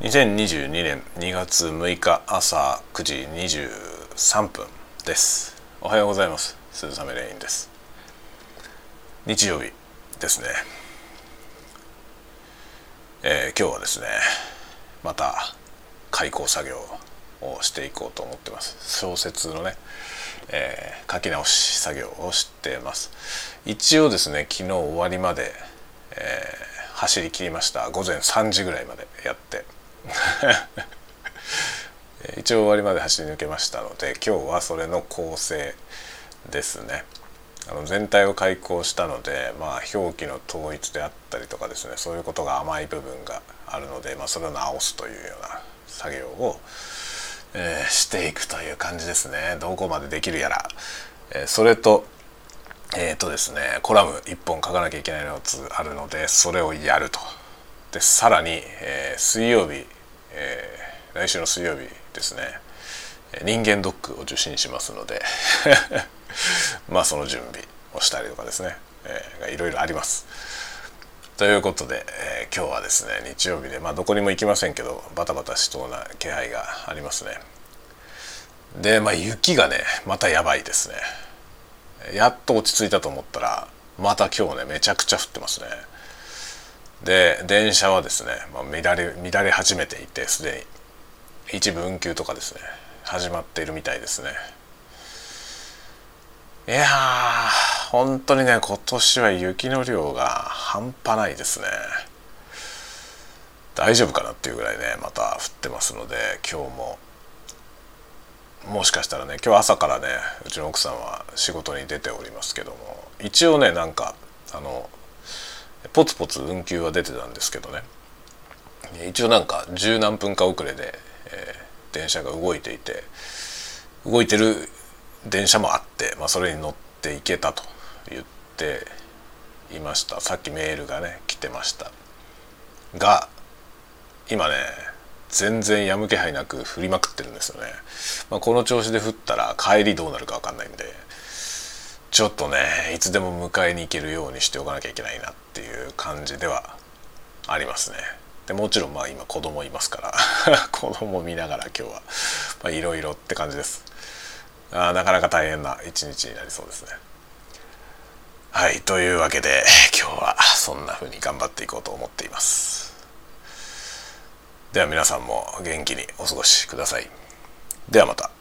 2022年2月6日朝9時23分です。おはようございます。鈴雨レインです。日曜日ですね。えー、今日はですねまた開講作業をしていこうと思ってます。小説のね、えー、書き直し作業をしてます。一応ですね昨日終わりまで、えー、走り切りました。午前3時ぐらいまでやって 一応終わりまで走り抜けましたので今日はそれの構成ですね。あの全体を開講したので、まあ、表記の統一であったりとかですねそういうことが甘い部分があるので、まあ、それを直すというような作業を、えー、していくという感じですね。どこまでできるやら、えー、それとえっ、ー、とですねコラム1本書かなきゃいけないのがあるのでそれをやると。でさらに、え水曜日、え来週の水曜日ですね人間ドックを受診しますので まあその準備をしたりとかですね、えー、いろいろあります。ということで、えー、今日はですね日曜日でまあどこにも行きませんけどバタバタしそうな気配がありますね。でまあ雪がねまたやばいですね。やっと落ち着いたと思ったらまた今日ねめちゃくちゃ降ってますね。で電車はですね、まあ、乱れ乱れ始めていてすでに。一部運休とかですね始まっているみたいですね。いやー本当にね今年は雪の量が半端ないですね。大丈夫かなっていうぐらいねまた降ってますので今日も。もしかしたらね今日朝からねうちの奥さんは仕事に出ておりますけども。一応ねなんかあのポツポツ運休は出てたんですけどね。一応なんか十何分か遅れで、えー、電車が動いていて動いてる電車もあって、まあ、それに乗っていけたと言っていました。さっきメールがね来てました。が今ね全然やむ気配なく降りまくってるんですよね、まあ、この調子で降ったら帰りどうなるか分かんないんでちょっとねいつでも迎えに行けるようにしておかなきゃいけないなっていう感じではありますねでもちろんまあ今子供いますから 子供見ながら今日はいろいろって感じですあなかなか大変な一日になりそうですね。はいというわけで今日はそんな風に頑張っていこうと思っています。では皆さんも元気にお過ごしください。ではまた。